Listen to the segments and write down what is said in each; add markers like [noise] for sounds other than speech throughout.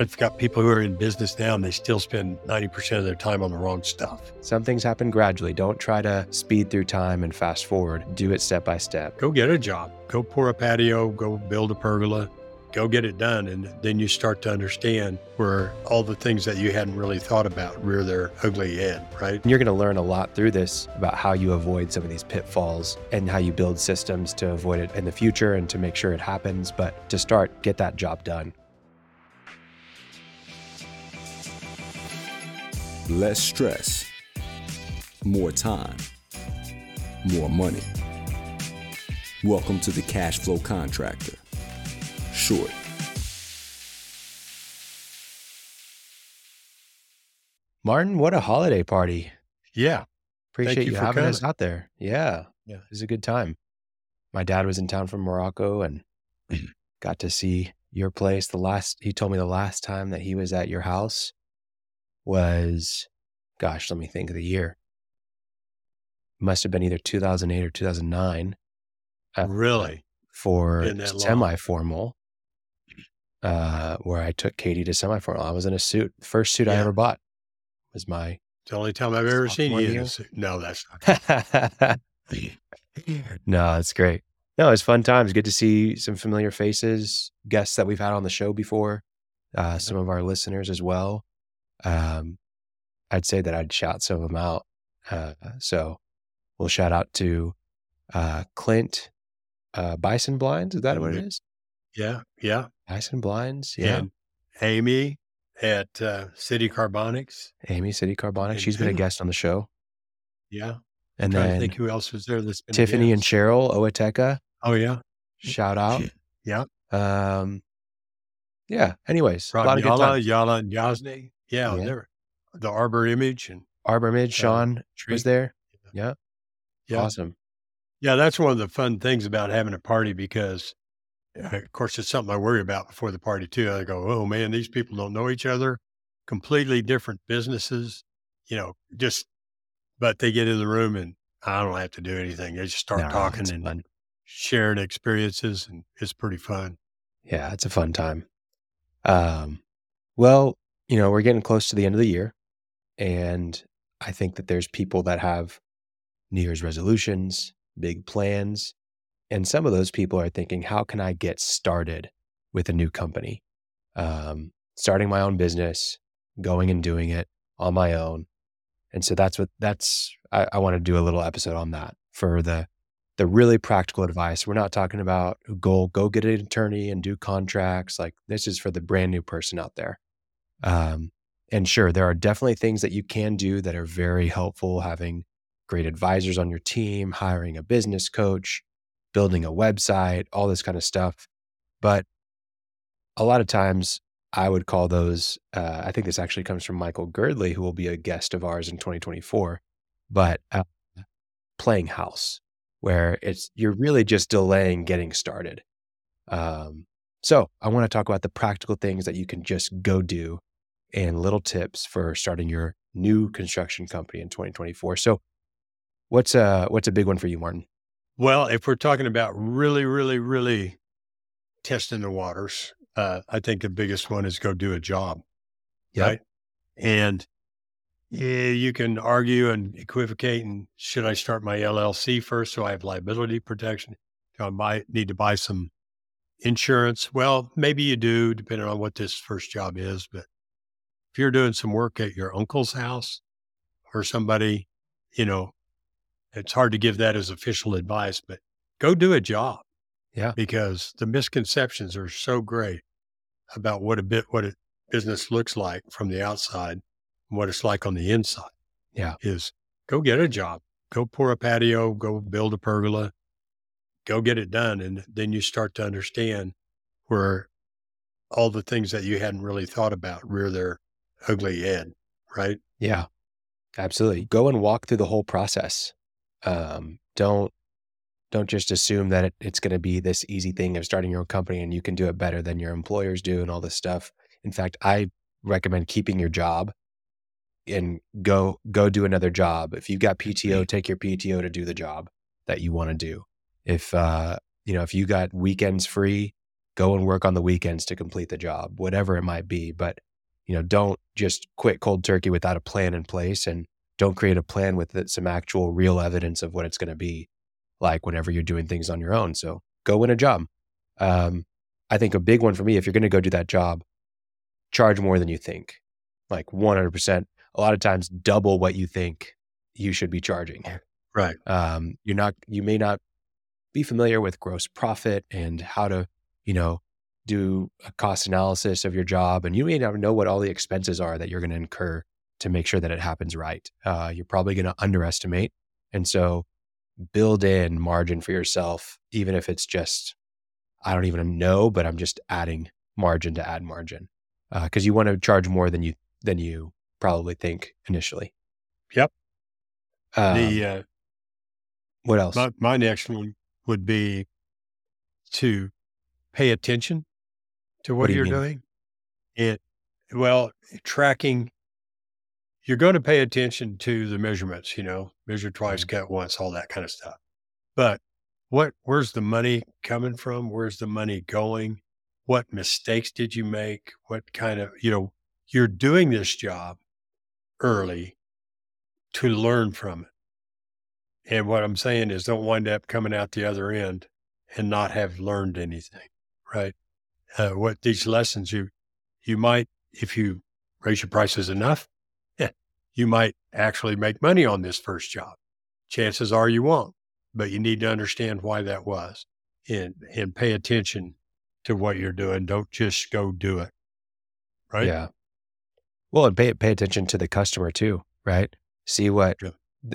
I've got people who are in business now and they still spend 90% of their time on the wrong stuff. Some things happen gradually. Don't try to speed through time and fast forward. Do it step by step. Go get a job. Go pour a patio. Go build a pergola. Go get it done. And then you start to understand where all the things that you hadn't really thought about rear their ugly head, right? And you're going to learn a lot through this about how you avoid some of these pitfalls and how you build systems to avoid it in the future and to make sure it happens. But to start, get that job done. Less stress, more time, more money. Welcome to the Cash Flow Contractor. Short. Martin, what a holiday party. Yeah. Appreciate you you, for having us out there. Yeah. Yeah. It was a good time. My dad was in town from Morocco and [clears throat] got to see your place. The last, he told me the last time that he was at your house was, gosh, let me think of the year. Must have been either 2008 or 2009 Uh, Really? for Been that long. semi formal, uh, where I took Katie to semi formal. I was in a suit. The first suit I ever bought was my. It's the only time I've ever seen you. in a suit. No, that's not. [laughs] no, it's great. No, it's fun times. Good to see some familiar faces, guests that we've had on the show before, uh, some of our listeners as well. Um, I'd say that I'd shout some of them out. Uh, so we'll shout out to uh, Clint uh, Bison Blinds. Is that what it is? Yeah. Yeah. Bison Blinds. Yeah. And Amy at uh, City Carbonics. Amy City Carbonics. And She's been a guest on the show. Yeah. And then think who else was there that's been Tiffany and. Cheryl Oateka. Oh, yeah. Shout out. Yeah. Um, yeah. Anyways, a Rob lot of good Yala. Yala and Yasny. Yeah. Yeah. They're the Arbor Image and Arbor Mid, Sean Tree. was there. Yeah. Yeah. Awesome. Yeah, that's one of the fun things about having a party because, uh, of course, it's something I worry about before the party too. I go, oh man, these people don't know each other, completely different businesses, you know, just, but they get in the room and I don't have to do anything. They just start No, talking and fun. sharing experiences, and it's pretty fun. Yeah, it's a fun time. Um, well, you know, we're getting close to the end of the year, and I think that there's people that have New Year's resolutions, big plans, and some of those people are thinking, how can I get started with a new company? Um, starting my own business, going and doing it on my own. And so that's what that's I, I want to do a little episode on that for the the really practical advice. We're not talking about go go get an attorney and do contracts. Like this is for the brand new person out there. Um, and sure, there are definitely things that you can do that are very helpful. Having great advisors on your team, hiring a business coach, building a website, all this kind of stuff. But a lot of times, I would call those. Uh, I think this actually comes from Michael Girdley, who will be a guest of ours in 2024. But uh, playing house where it's you're really just delaying getting started. Um, so I want to talk about the practical things that you can just go do and little tips for starting your new construction company in 2024. So what's a what's a big one for you, Martin? Well, if we're talking about really, really, really testing the waters, uh, I think the biggest one is go do a job. Yep. Right. And yeah, you can argue and equivocate. And should I start my LLC first so I have liability protection? Do I might need to buy some insurance? Well, maybe you do, depending on what this first job is. But if you're doing some work at your uncle's house or somebody, you know, it's hard to give that as official advice, but go do a job. Yeah. Because the misconceptions are so great about what a bit, what a business looks like from the outside and what it's like on the inside. Yeah. Is go get a job, go pour a patio, go build a pergola, go get it done. And then you start to understand where all the things that you hadn't really thought about rear their ugly head. Right. Yeah, absolutely. Go and walk through the whole process. Um, don't don't just assume that it, it's going to be this easy thing of starting your own company and you can do it better than your employers do and all this stuff. In fact, I recommend keeping your job and go go do another job. If you've got PTO, take your PTO to do the job that you want to do. If uh, you know, if you got weekends free, Go and work on the weekends to complete the job, whatever it might be. But, you know, don't just quit cold turkey without a plan in place and don't create a plan with some actual real evidence of what it's going to be like whenever you're doing things on your own. So go win a job. Um, I think a big one for me, if you're going to go do that job, charge more than you think, like 100%. A lot of times, double what you think you should be charging. Right. Um, you're not, you may not be familiar with gross profit and how to, you know, do a cost analysis of your job. And you may not know what all the expenses are that you're going to incur to make sure that it happens right. Uh, you're probably going to underestimate. And so build in margin for yourself, even if it's just, I don't even know, but I'm just adding margin to add margin because uh, you want to charge more than you than you probably think initially. Yep. Um, the uh, what else? My, my next one would be to pay attention to what, what do you're you doing. It well tracking. You're going to pay attention to the measurements. You know, measure twice, mm-hmm. cut once, all that kind of stuff. But what? Where's the money coming from? Where's the money going? What mistakes did you make? What kind of you know? You're doing this job early to learn from it. And what I'm saying is don't wind up coming out the other end and not have learned anything, right? Uh, what these lessons you, you might, if you raise your prices enough, [laughs] you might actually make money on this first job. Chances are you won't, but you need to understand why that was and, and pay attention to what you're doing. Don't just go do it. Right. Yeah. Well, and pay, pay attention to the customer too, right? See what, yeah.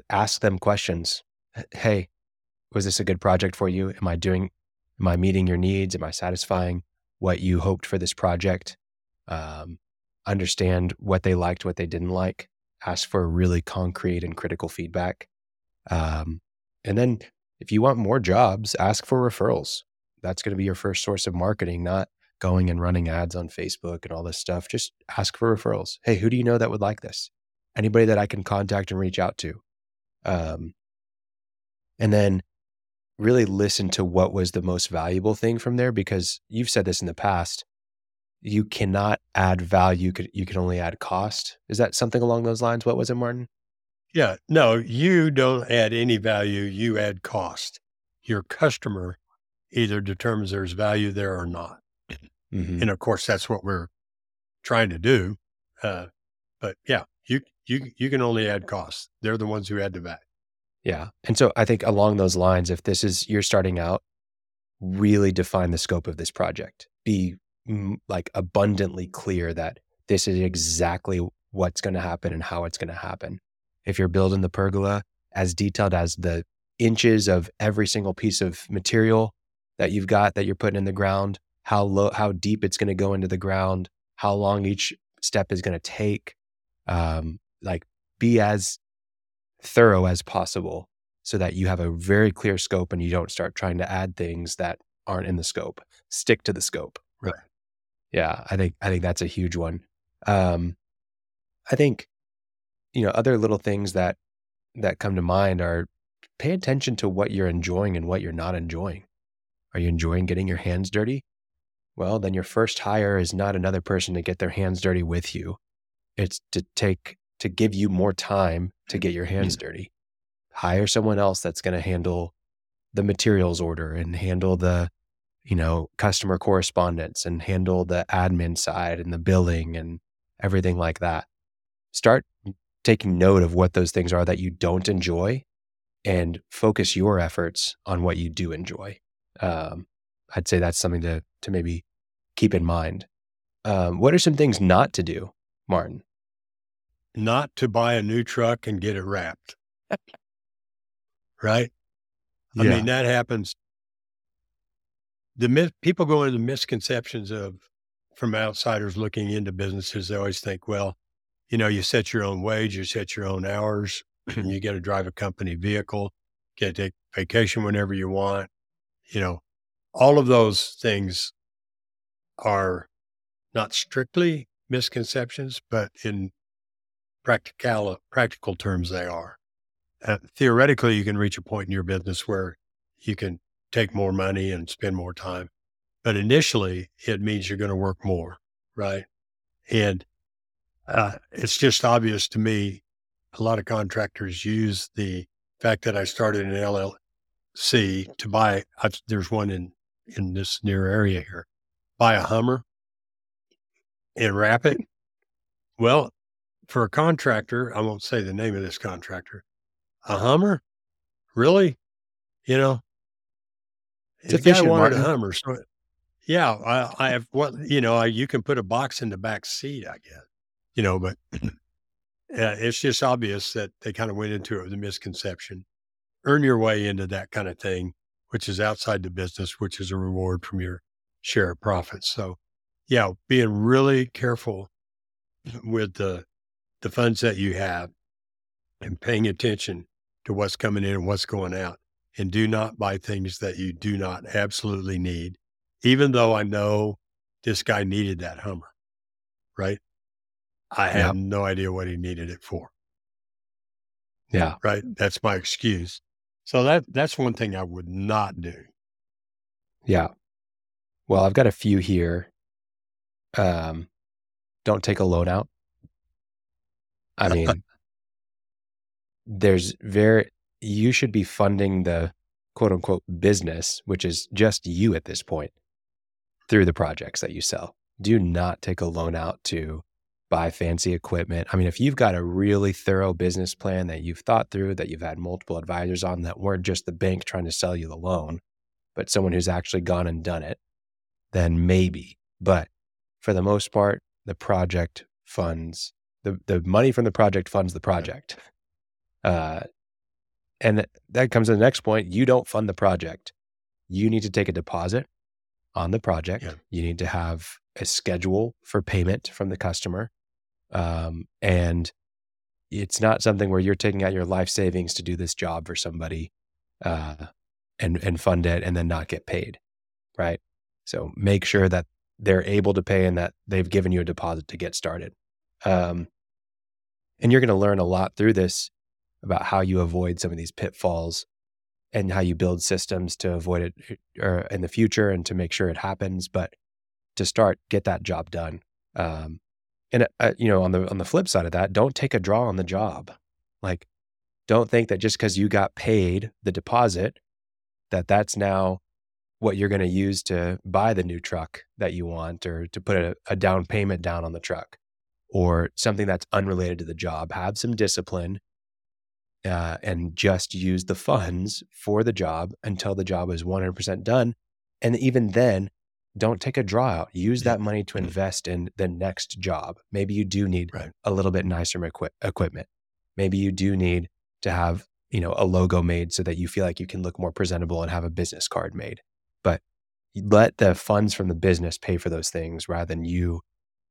ask them questions hey, was this a good project for you? Am I doing, am I meeting your needs? Am I satisfying what you hoped for this project? Um, understand what they liked, what they didn't like. Ask for really concrete and critical feedback. Um, and then if you want more jobs, ask for referrals. That's going to be your first source of marketing, not going and running ads on Facebook and all this stuff. Just ask for referrals. Hey, who do you know that would like this? Anybody that I can contact and reach out to. Um, and then really listen to what was the most valuable thing from there because you've said this in the past you cannot add value you can only add cost. Is that something along those lines? What was it martin? Yeah no you don't add any value you add cost. Your customer either determines there's value there or not. Mm-hmm. and of course that's what we're trying to do uh, but yeah you you you can only add cost. They're the ones who add the value yeah. And so I think along those lines, if this is you're starting out, really define the scope of this project. Be like abundantly clear that this is exactly what's going to happen and how it's going to happen. If you're building the pergola, as detailed as the inches of every single piece of material that you've got that you're putting in the ground, how low, how deep it's going to go into the ground, how long each step is going to take. Um, like be as thorough as possible so that you have a very clear scope and you don't start trying to add things that aren't in the scope. Stick to the scope. Right. Yeah, I think I think that's a huge one. Um, I think you know other little things that that come to mind are pay attention to what you're enjoying and what you're not enjoying. Are you enjoying getting your hands dirty? Well, then your first hire is not another person to get their hands dirty with you. It's to take to give you more time to get your hands dirty. Hire someone else that's going to handle the materials order and handle the, you know, customer correspondence and handle the admin side and the billing and everything like that. Start taking note of what those things are that you don't enjoy and focus your efforts on what you do enjoy. Um, I'd say that's something to to maybe keep in mind. Um, what are some things not to do, Martin? Not to buy a new truck and get it wrapped. right? I mean, that happens. The myth, people go into misconceptions of from outsiders looking into businesses. They always think, well, you know, you set your own wage, you set your own hours, [clears throat] and you get to drive a company vehicle, get to take vacation whenever you want. You know, all of those things are not strictly misconceptions, but in practical practical terms they are. Uh, theoretically, you can reach a point in your business where you can take more money and spend more time, but initially it means you're going to work more, right? And uh, it's just obvious to me. A lot of contractors use the fact that I started an LLC to buy. I, there's one in in this near area here. Buy a Hummer and wrap it. Well, for a contractor, I won't say the name of this contractor. A Hummer, really? You know, it's the guy wanted Martin. a Hummer. So, yeah, I, I have what you know. I, you can put a box in the back seat, I guess. You know, but [clears throat] uh, it's just obvious that they kind of went into it with a misconception. Earn your way into that kind of thing, which is outside the business, which is a reward from your share of profits. So, yeah, being really careful with the the funds that you have and paying attention to what's coming in and what's going out. And do not buy things that you do not absolutely need, even though I know this guy needed that Hummer, right? I have no idea what he needed it for. Yeah. Right. That's my excuse. So that that's one thing I would not do. Yeah. Well, I've got a few here. Um, don't take a loan out. I mean, there's very, you should be funding the quote unquote business, which is just you at this point, through the projects that you sell. Do not take a loan out to buy fancy equipment. I mean, if you've got a really thorough business plan that you've thought through, that you've had multiple advisors on that weren't just the bank trying to sell you the loan, but someone who's actually gone and done it, then maybe. But for the most part, the project funds the the money from the project funds the project. Uh, and that comes to the next point. You don't fund the project. You need to take a deposit on the project. Yeah. You need to have a schedule for payment from the customer. Um, and it's not something where you're taking out your life savings to do this job for somebody uh, and, and fund it and then not get paid. Right. So make sure that they're able to pay and that they've given you a deposit to get started. Um, and you're going to learn a lot through this about how you avoid some of these pitfalls and how you build systems to avoid it uh, in the future and to make sure it happens. But to start, get that job done. Um, and uh, you know, on the on the flip side of that, don't take a draw on the job. Like, don't think that just because you got paid the deposit, that that's now what you're going to use to buy the new truck that you want or to put a, a down payment down on the truck or something that's unrelated to the job. Have some discipline uh, and just use the funds for the job until the job is 100% done. And even then, don't take a draw out. Use that money to mm-hmm. invest in the next job. Maybe you do need right. a little bit nicer equi- equipment. Maybe you do need to have you know a logo made so that you feel like you can look more presentable and have a business card made. But let the funds from the business pay for those things rather than you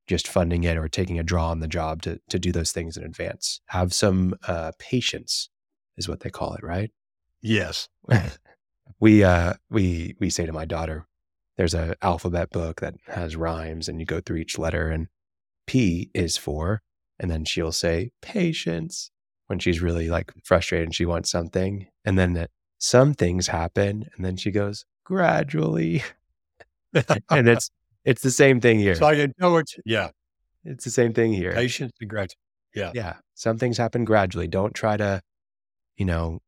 just funding it or taking a draw on the job to to do those things in advance. Have some uh, patience, is what they call it, right? Yes. [laughs] we uh, we we say to my daughter, there's a alphabet book that has rhymes, and you go through each letter, and P is for, and then she'll say patience when she's really like frustrated and she wants something, and then that some things happen, and then she goes gradually, [laughs] and it's it's the same thing here. So I know what, yeah. It's the same thing here. Patience and gradually. Yeah. Yeah. Some things happen gradually. Don't try to, you know,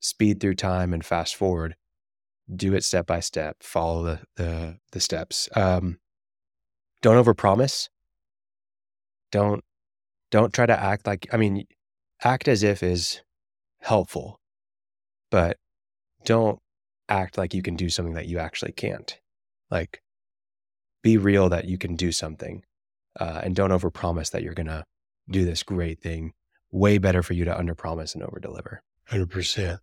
speed through time and fast forward. Do it step by step. Follow the the, the steps. Um, don't overpromise. Don't don't try to act like I mean, act as if is helpful, but don't act like you can do something that you actually can't. Like be real that you can do something uh, and don't overpromise that you're going to do this great thing. Way better for you to underpromise and overdeliver. 100%.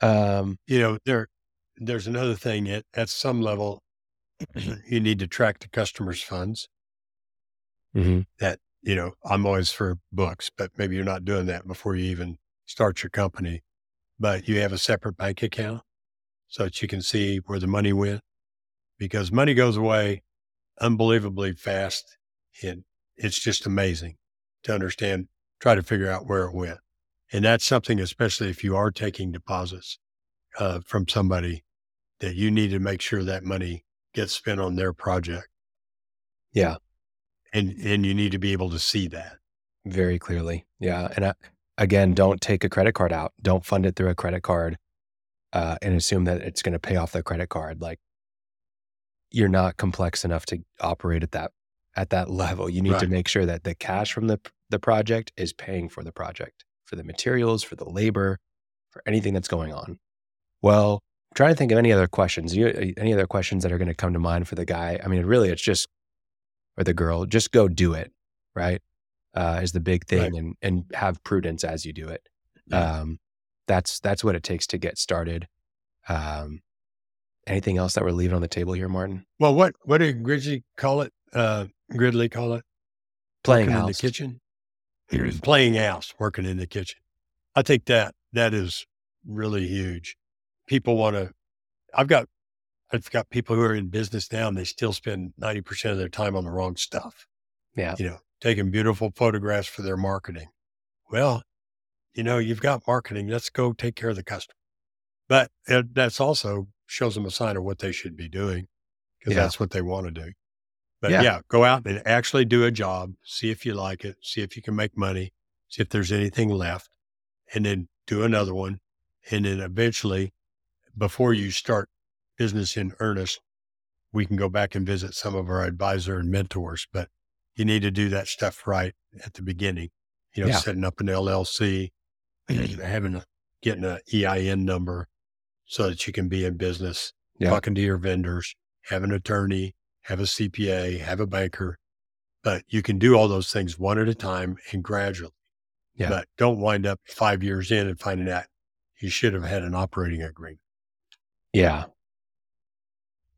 Um, you know, there, there's another thing at, at some level, [clears throat] you need to track the customer's funds. Mm-hmm. That, you know, I'm always for books, but maybe you're not doing that before you even start your company. But you have a separate bank account so that you can see where the money went because money goes away unbelievably fast. And it's just amazing to understand, try to figure out where it went. And that's something, especially if you are taking deposits uh, from somebody, that you need to make sure that money gets spent on their project. Yeah. And and you need to be able to see that. Very clearly. Yeah. And I, again, don't take a credit card out. Don't fund it through a credit card uh, and assume that it's going to pay off the credit card. Like you're not complex enough to operate at that at that level. You need right. to make sure that the cash from the the project is paying for the project, for the materials, for the labor, for anything that's going on. Well, I'm trying to think of any other questions. You, uh, any other questions that are going to come to mind for the guy? I mean, really, it's just or the girl, just go do it. Right, uh, is the big thing, right. and and have prudence as you do it. Yeah. Um, that's that's what it takes to get started. Um, anything else that we're leaving on the table here, Martin? Well, what what did Girdley call it? Uh, Girdley call it playing working house in the kitchen. Here's playing house, working in the kitchen. I think that that is really huge. People want to. I've got I've got people who are in business now, and they still spend ninety percent of their time on the wrong stuff. Yeah, you know, taking beautiful photographs for their marketing. Well, you know, you've got marketing. Let's go take care of the customer. But it, that's also shows them a sign of what they should be doing because yeah. that's what they want to do. But yeah. yeah, go out and actually do a job, see if you like it, see if you can make money, see if there's anything left, and then do another one. And then eventually, before you start business in earnest, we can go back and visit some of our advisor and mentors. But you need to do that stuff right at the beginning. You know, yeah. setting up an LLC, mm-hmm. having a getting an EIN number so that you can be in business, yeah. talking to your vendors, have an attorney, have a CPA, have a banker. But you can do all those things one at a time and gradually. Yeah. But don't wind up five years in and finding out you should have had an operating agreement. Yeah.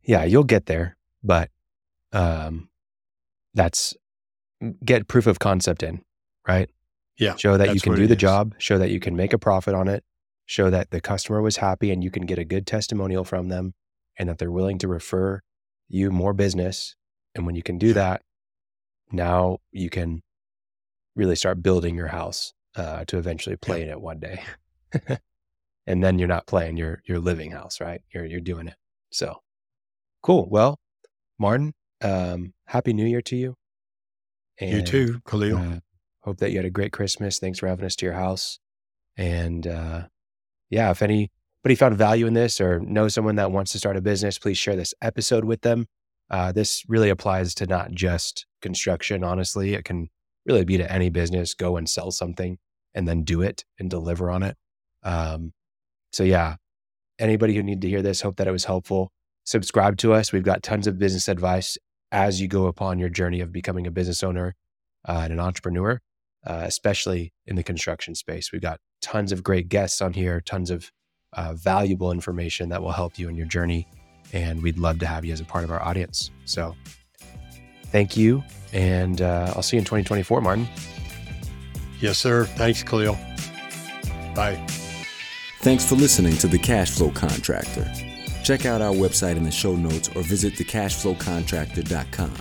Yeah, you'll get there, but um that's get proof of concept in, right? Yeah. Show that you can do the is. job, show that you can make a profit on it, show that the customer was happy and you can get a good testimonial from them and that they're willing to refer you more business. And when you can do that, now you can really start building your house uh, to eventually play in it one day. [laughs] and then you're not playing your your living house, right? You're you're doing it. So cool. Well, Martin, um, happy New Year to you. And, you too, Khalil. Uh, Hope that you had a great Christmas. Thanks for having us to your house. And uh, yeah, if anybody found value in this or know someone that wants to start a business, please share this episode with them. Uh, this really applies to not just construction, honestly. It can really be to any business. Go and sell something and then do it and deliver on it. Um, so, yeah, anybody who need to hear this, hope that it was helpful. Subscribe to us. We've got tons of business advice as you go upon your journey of becoming a business owner uh, and an entrepreneur uh, especially in the construction space. We've got tons of great guests on here, tons of uh, valuable information that will help you in your journey. And we'd love to have you as a part of our audience. So thank you. And uh, I'll see you in 2024, Martin. Yes, sir. Thanks, Khalil. Bye. Thanks for listening to The Cash Flow Contractor. Check out our website in the show notes or visit thecashflowcontractor.com.